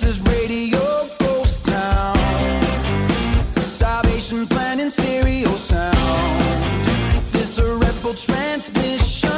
This is Radio Ghost Town. Salvation Plan in stereo sound. This a transmission.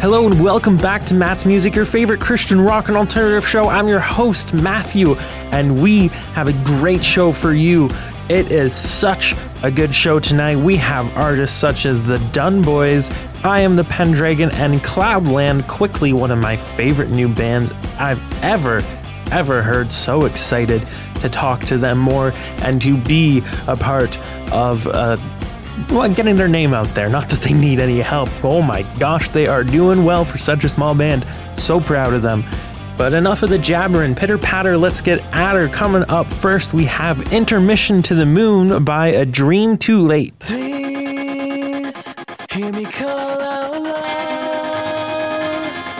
Hello and welcome back to Matt's Music, your favorite Christian rock and alternative show. I'm your host, Matthew, and we have a great show for you. It is such a good show tonight. We have artists such as the Dunn Boys, I Am the Pendragon, and Cloudland, quickly one of my favorite new bands I've ever, ever heard. So excited to talk to them more and to be a part of uh, well, getting their name out there. Not that they need any help. Oh my gosh, they are doing well for such a small band. So proud of them. But enough of the jabbering, pitter patter, let's get at her. Coming up first, we have Intermission to the Moon by A Dream Too Late. Please hear me call out loud.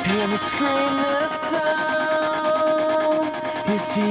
Hear me scream this sound. It's the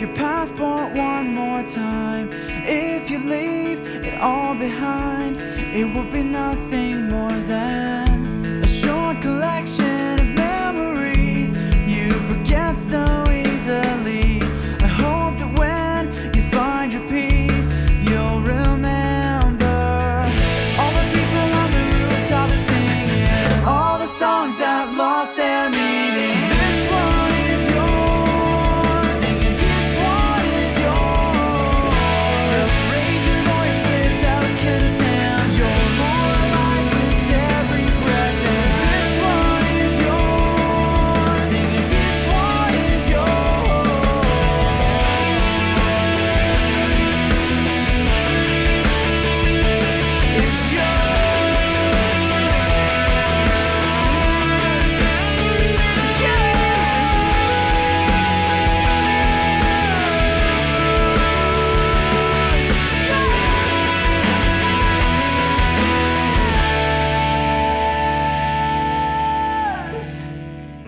your passport one more time. If you leave it all behind, it will be nothing more than.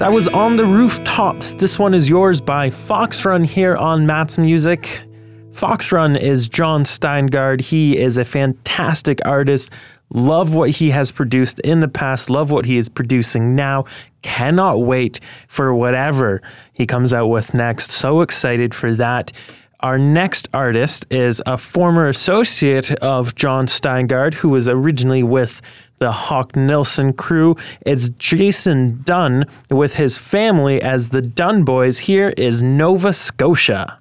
That was On the Rooftops. This one is yours by Fox Run here on Matt's Music. Fox Run is Jon Steingard. He is a fantastic artist. Love what he has produced in the past, love what he is producing now. Cannot wait for whatever he comes out with next. So excited for that. Our next artist is a former associate of Jon Steingard, who was originally with the Hawk Nelson crew. It's Jason Dunn with his family as the Dunn Boys. Here is Nova Scotia.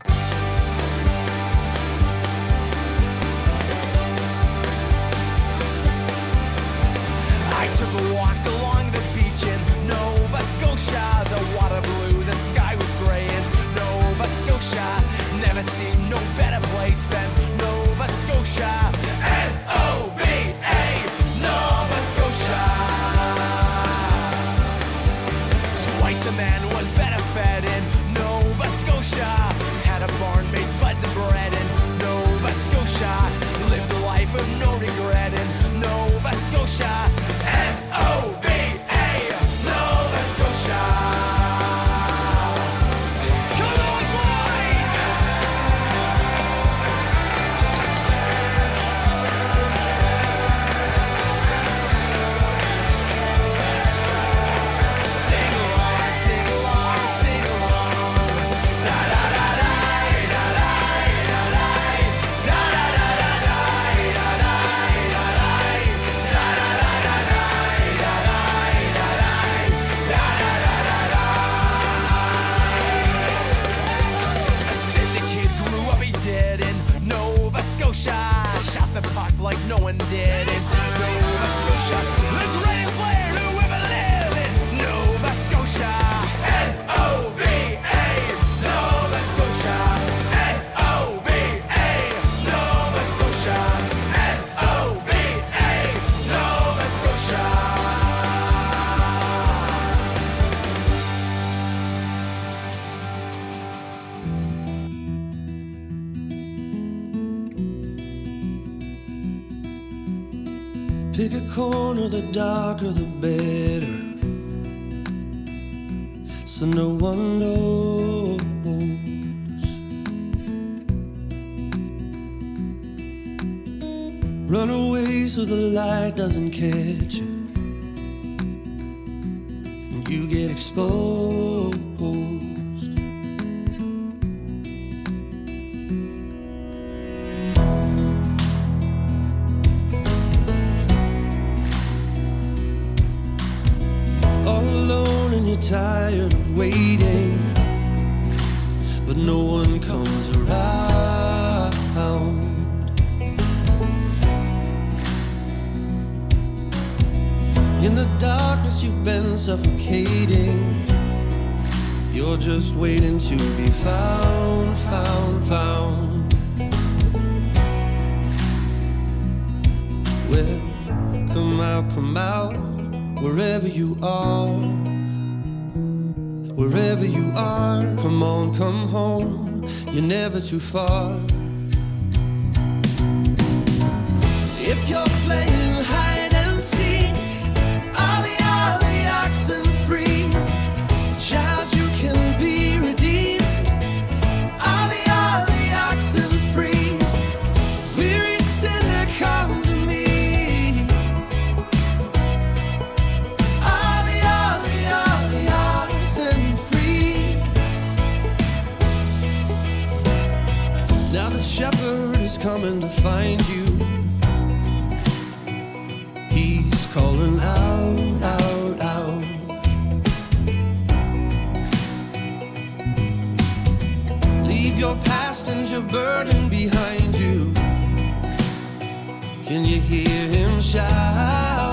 Corner, the darker the better. So no one knows. Run away so the light doesn't catch you. And you get exposed. Waiting, but no one comes around. In the darkness, you've been suffocating. You're just waiting to be found, found, found. Well, come out, come out, wherever you are. Wherever you are, come on, come home. You're never too far. If you're playing hide and seek, ollie ollie oxen coming to find you. He's calling out, out, out. Leave your past and your burden behind you. Can you hear him shout?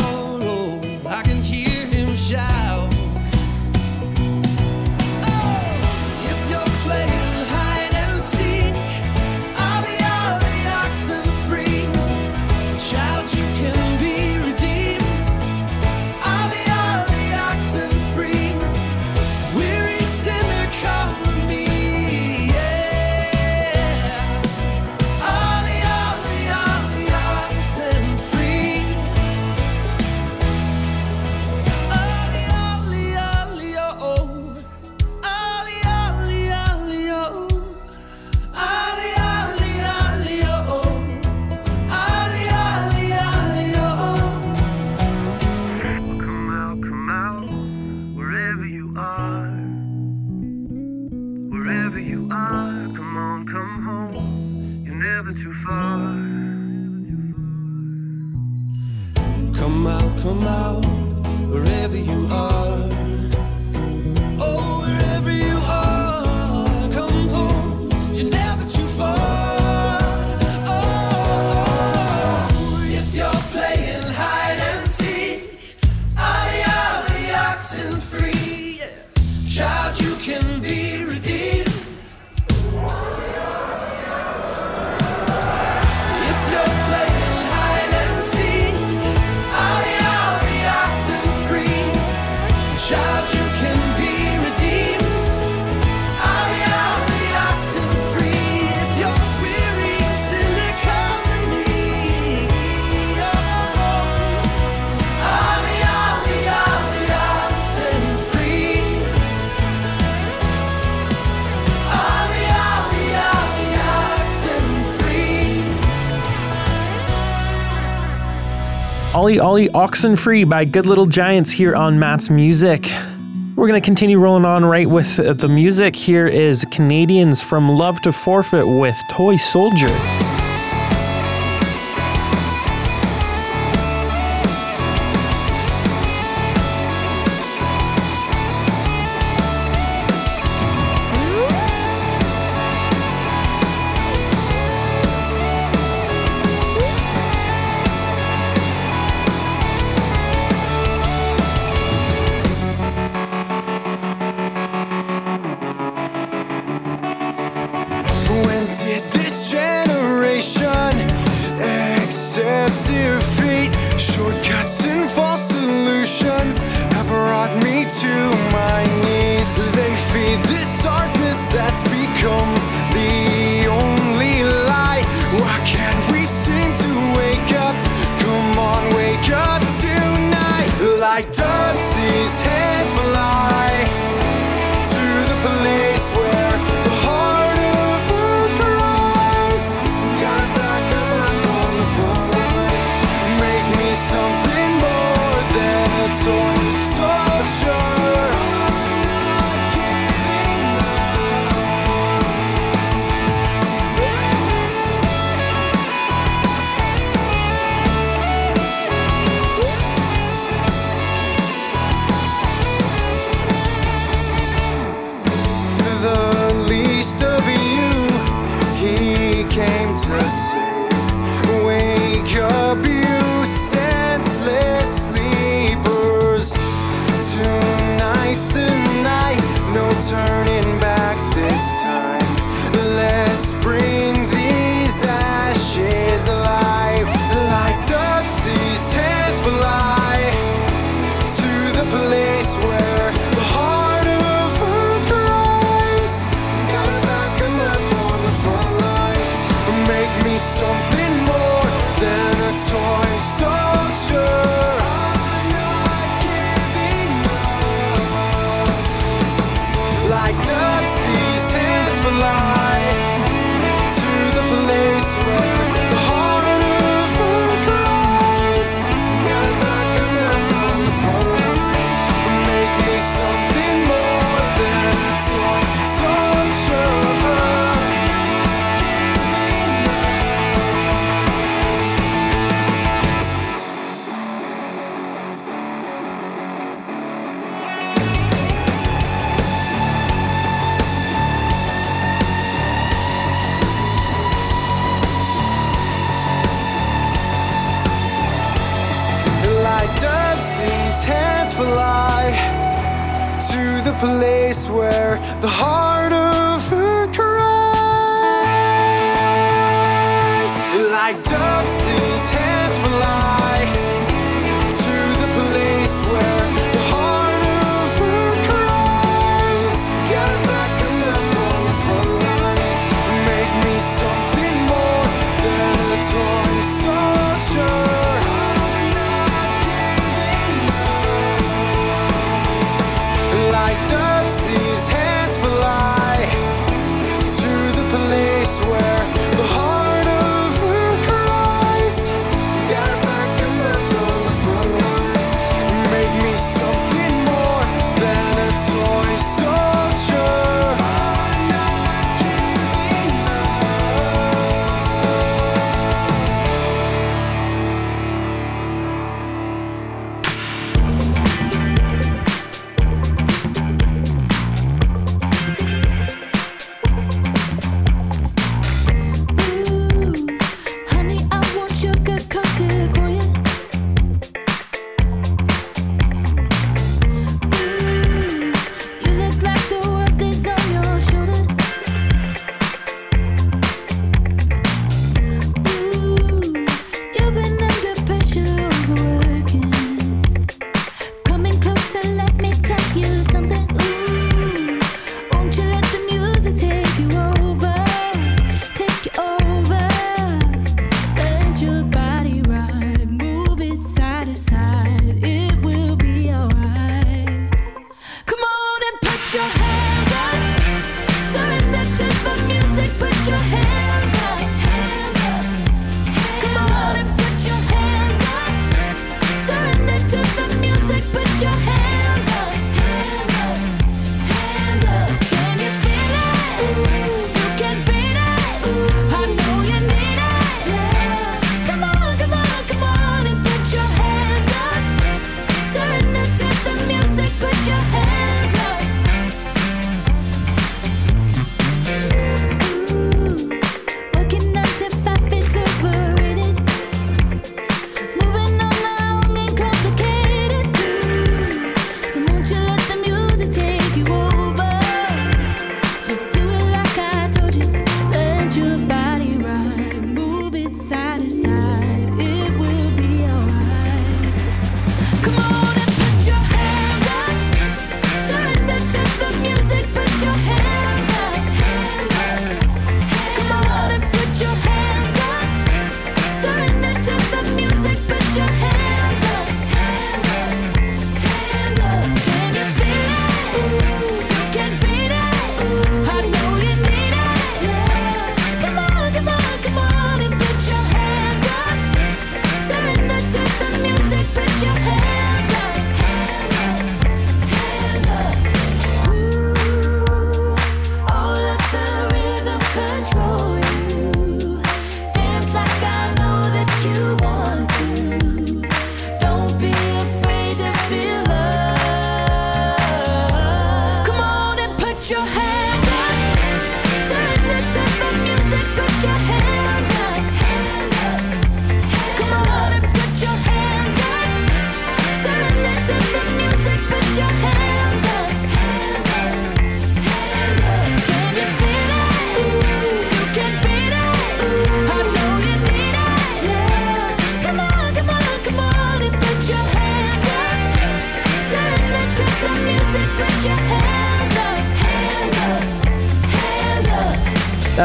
Ollie Ollie Oxen Free by Good Little Giants here on Matt's Music. We're going to continue rolling on right with uh, the music. Here is Canadians from Love to Forfeit with Toy Soldier. Came to save.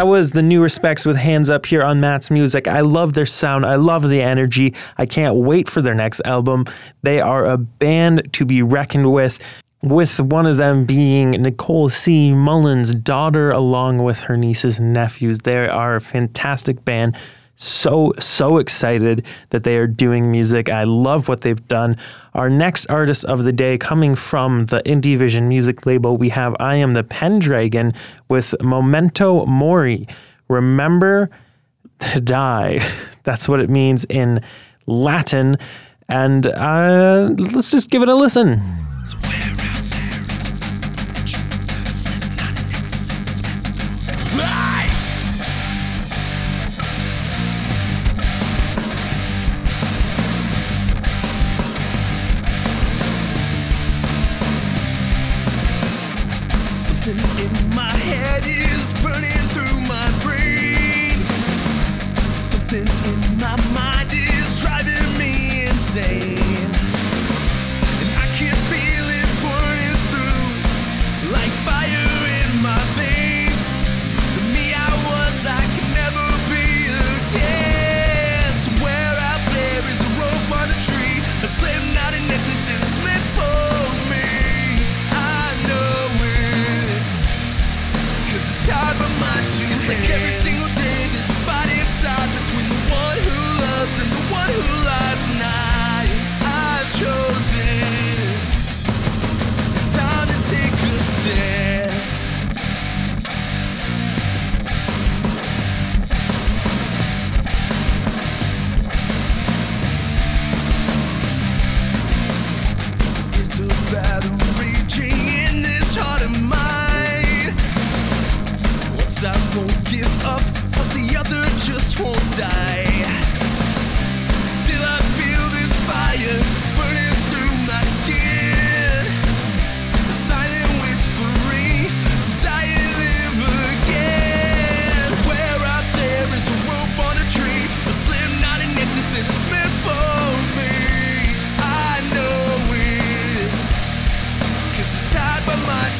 that was the new respects with Hands Up here on Matt's Music. I love their sound. I love the energy. I can't wait for their next album. They are a band to be reckoned with with one of them being Nicole C. Mullen's daughter, along with her nieces and nephews. They are a fantastic band so, so excited that they are doing music. I love what they've done. Our next artist of the day, coming from the Indie Vision music label, we have I Am the Pendragon with Memento Mori. Remember to die. That's what it means in Latin. And uh, let's just give it a listen. Swear.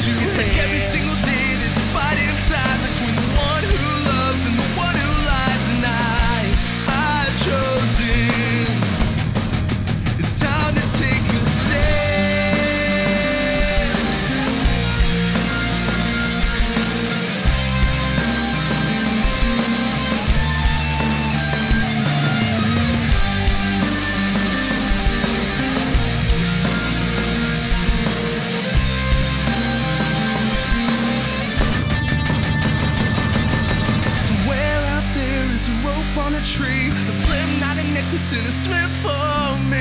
you. It's say. to swim for me.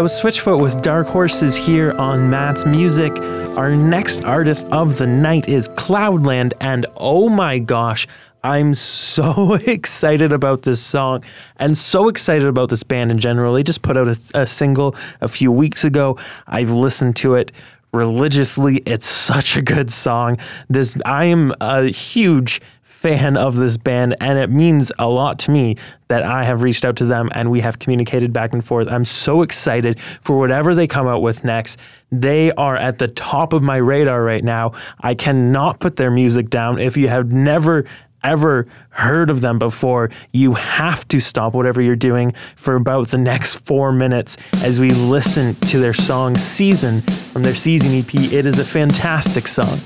That was Switchfoot with Dark Horses here on Matt's Music. Our next artist of the night is Cloudland, and oh my gosh, I'm so excited about this song and so excited about this band in general. They just put out a, a single a few weeks ago. I've listened to it religiously. It's such a good song. This I am a huge fan of this band, and it means a lot to me that I have reached out to them and we have communicated back and forth. I'm so excited for whatever they come out with next. They are at the top of my radar right now. I cannot put their music down. If you have never ever heard of them before, you have to stop whatever you're doing for about the next four minutes as we listen to their song Season from their Season EP. It is a fantastic song.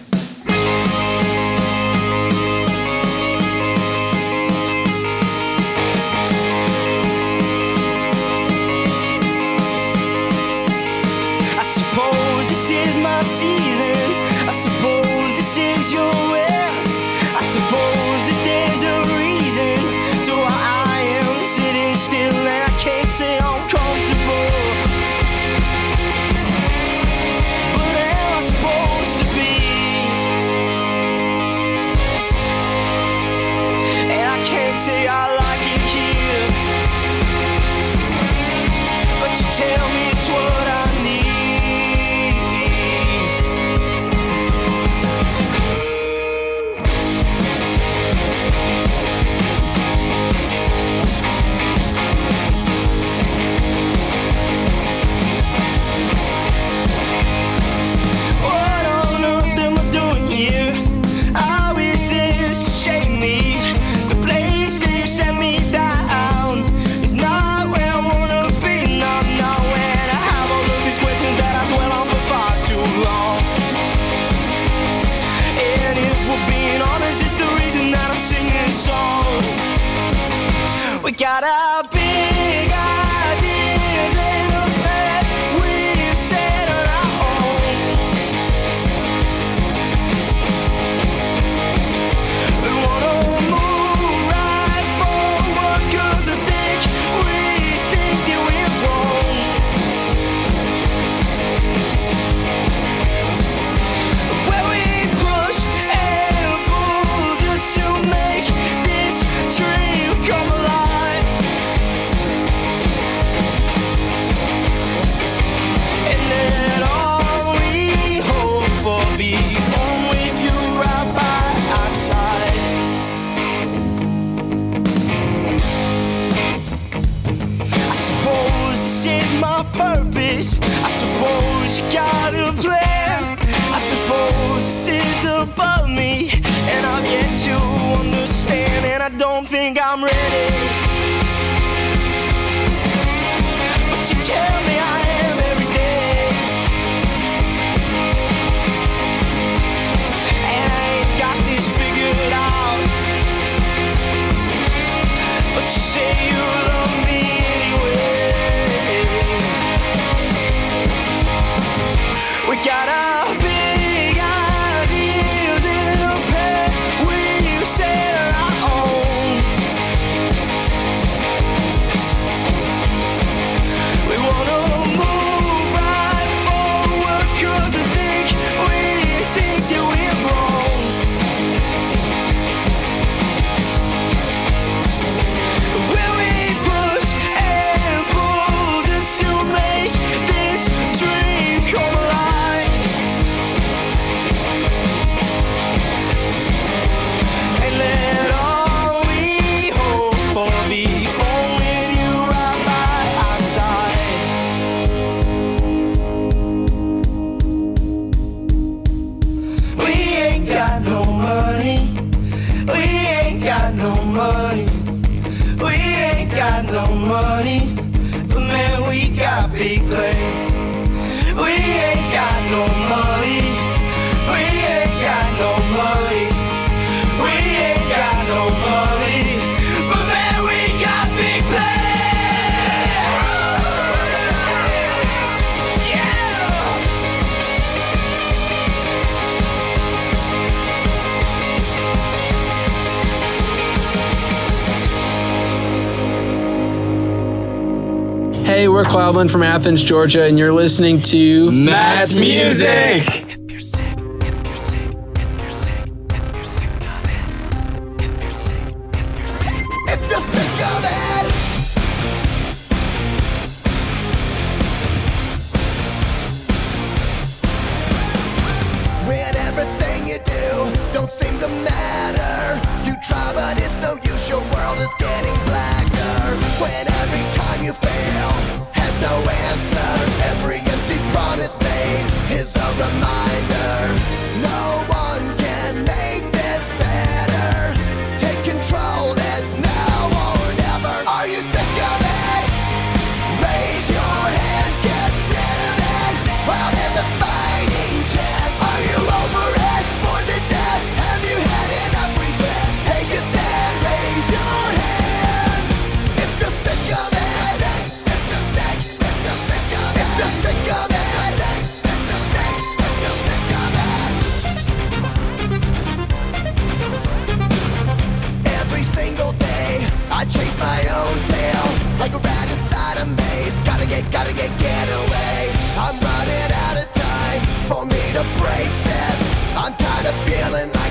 Season. I suppose this is your will. I suppose that there's a reason to why I am sitting still and I can't say I'm comfortable. But supposed to be? And I can't say I Cloudland from Athens, Georgia, and you're listening to Matt's Music. music. Your world is getting blacker when every time you fail no answer. Every empty promise made is a reminder. No feeling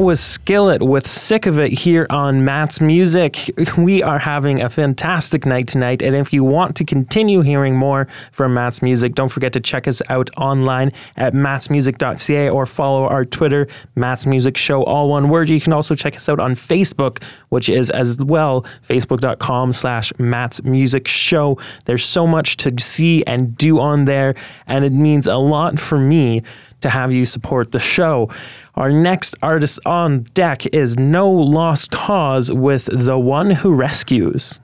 With was Skillet with Sick of It here on Matt's Music. We are having a fantastic night tonight, and if you want to continue hearing more from Matt's Music, don't forget to check us out online at mattsmusic.ca or follow our Twitter, Matt's Music Show, all one word. You can also check us out on Facebook, which is as well facebook.com slash Matt's Music Show. There's so much to see and do on there, and it means a lot for me to have you support the show. Our next artist on deck is No Lost Cause with The One Who Rescues.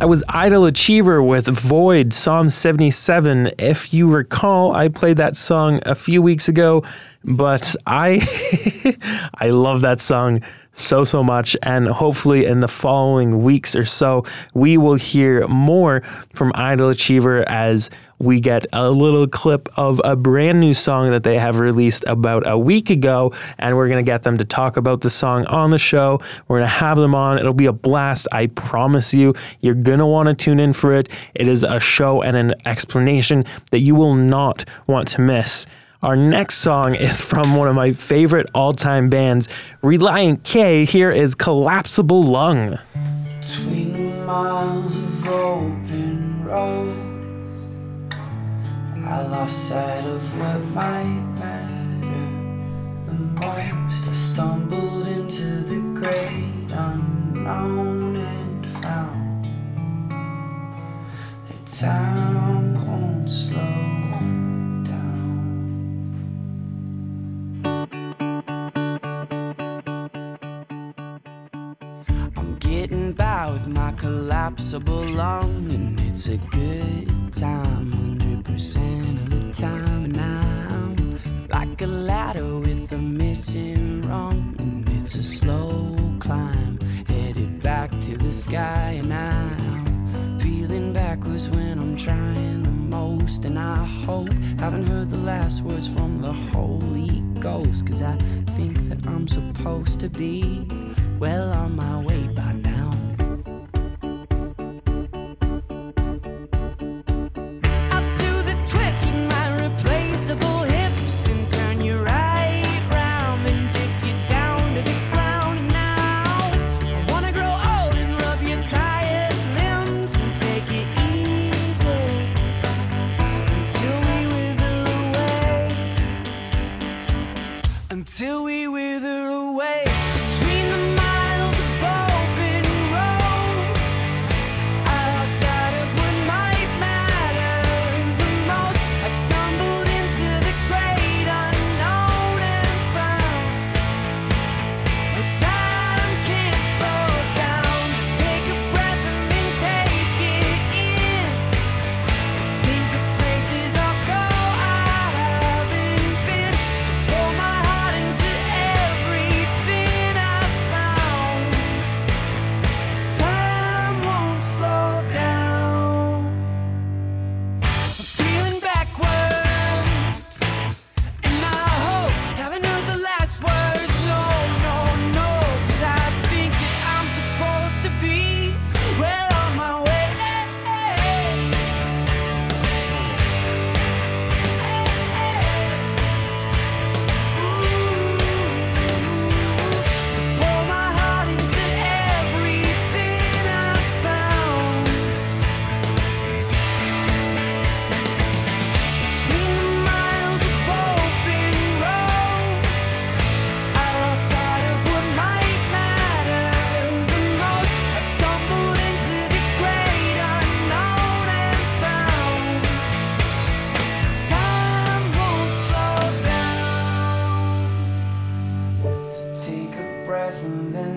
That was Idle Achiever with Void, Psalm 77. If you recall, I played that song a few weeks ago, but I I love that song so so much and hopefully in the following weeks or so we will hear more from Idle Achiever as we get a little clip of a brand new song that they have released about a week ago and we're going to get them to talk about the song on the show. We're going to have them on. It'll be a blast. I promise you. You're going to want to tune in for it. It is a show and an explanation that you will not want to miss. Our next song is from one of my favorite all time bands, Relient K. Here is Collapsible Lung. Between miles of open roads, I lost sight of what might matter the most. I stumbled into the great unknown and found time I'm getting by with my collapsible lung, and it's a good time, hundred percent of the time. And I'm like a ladder with a missing rung, and it's a slow climb, headed back to the sky. And I'm feeling backwards when I'm trying the most, and I hope haven't heard the last words from the Holy Ghost, cause I think that I'm supposed to be well on my way by now.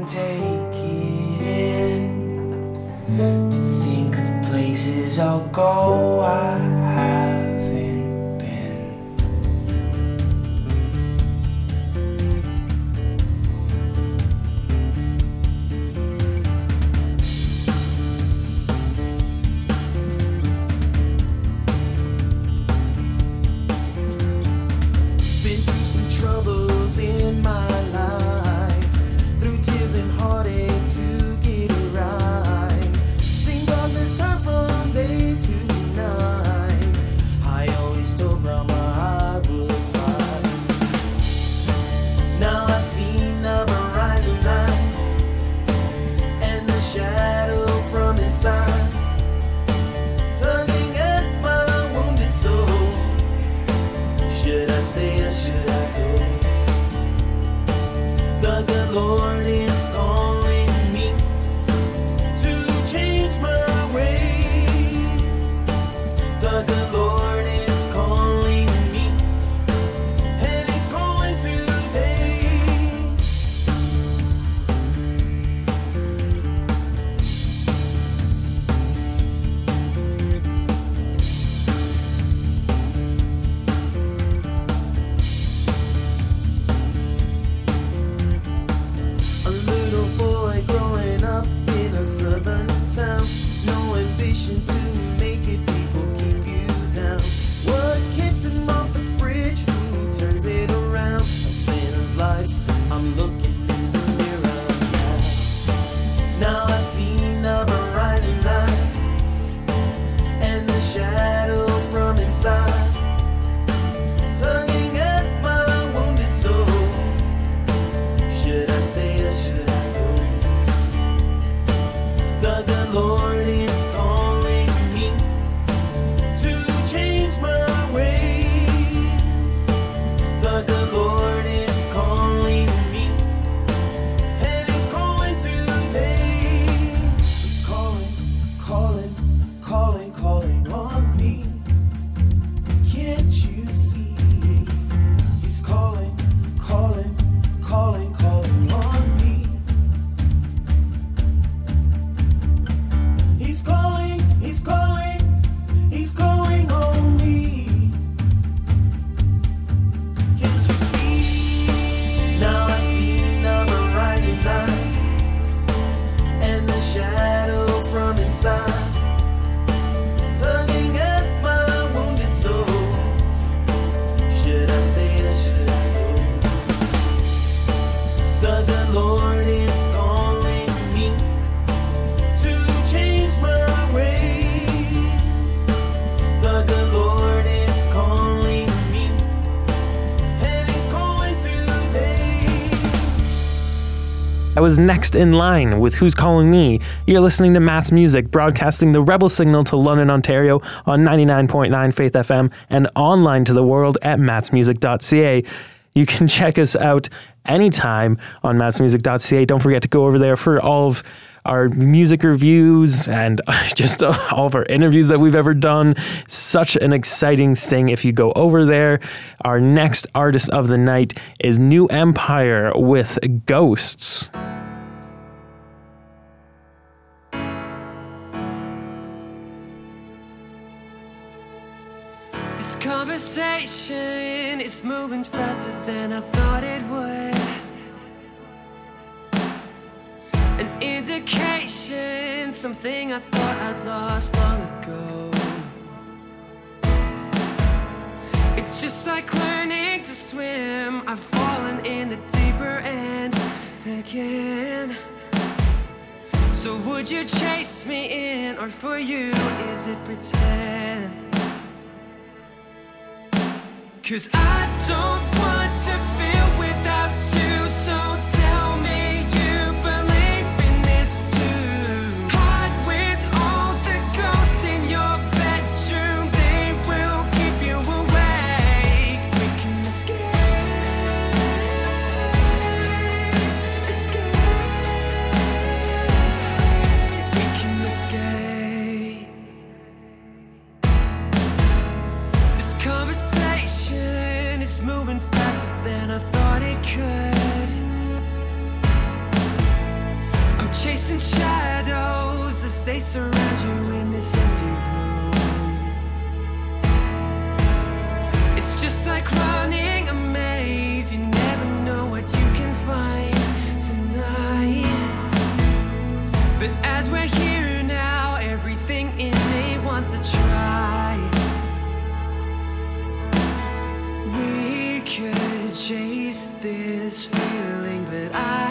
can take it in. To think of places I'll go, I have. was next in line with Who's Calling Me. You're listening to Matt's Music, broadcasting the Rebel Signal to London, Ontario on 99.9 Faith FM and online to the world at mattsmusic.ca. You can check us out anytime on mattsmusic.ca. Don't forget to go over there for all of our music reviews and just all of our interviews that we've ever done. Such an exciting thing if you go over there. Our next artist of the night is New Empire with Ghosts. conversation is moving faster than I thought it would. An indication, something I thought I'd lost long ago. It's just like learning to swim. I've fallen in the deeper end again. So would you chase me in, or for you is it pretend? Cause I don't want to feel with could. I'm chasing shadows as they surround you in this empty room. It's just like running a maze, you never know what you can find tonight. But as we're here, this feeling, but I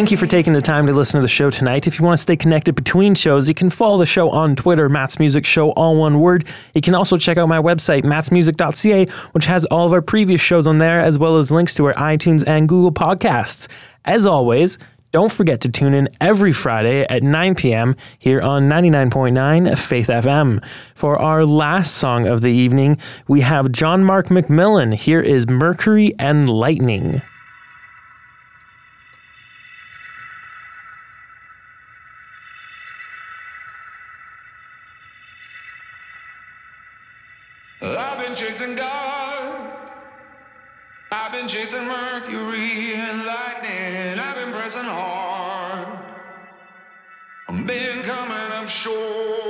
Thank you for taking the time to listen to the show tonight. If you want to stay connected between shows, you can follow the show on Twitter, Matt's Music Show, all one word. You can also check out my website, mattsmusic.ca, which has all of our previous shows on there, as well as links to our iTunes and Google podcasts. As always, don't forget to tune in every Friday at 9 p.m. here on 99.9 Faith FM. For our last song of the evening, we have John Mark McMillan. Here is Mercury and Lightning. Lightning. I've been pressing hard. I've been coming up short.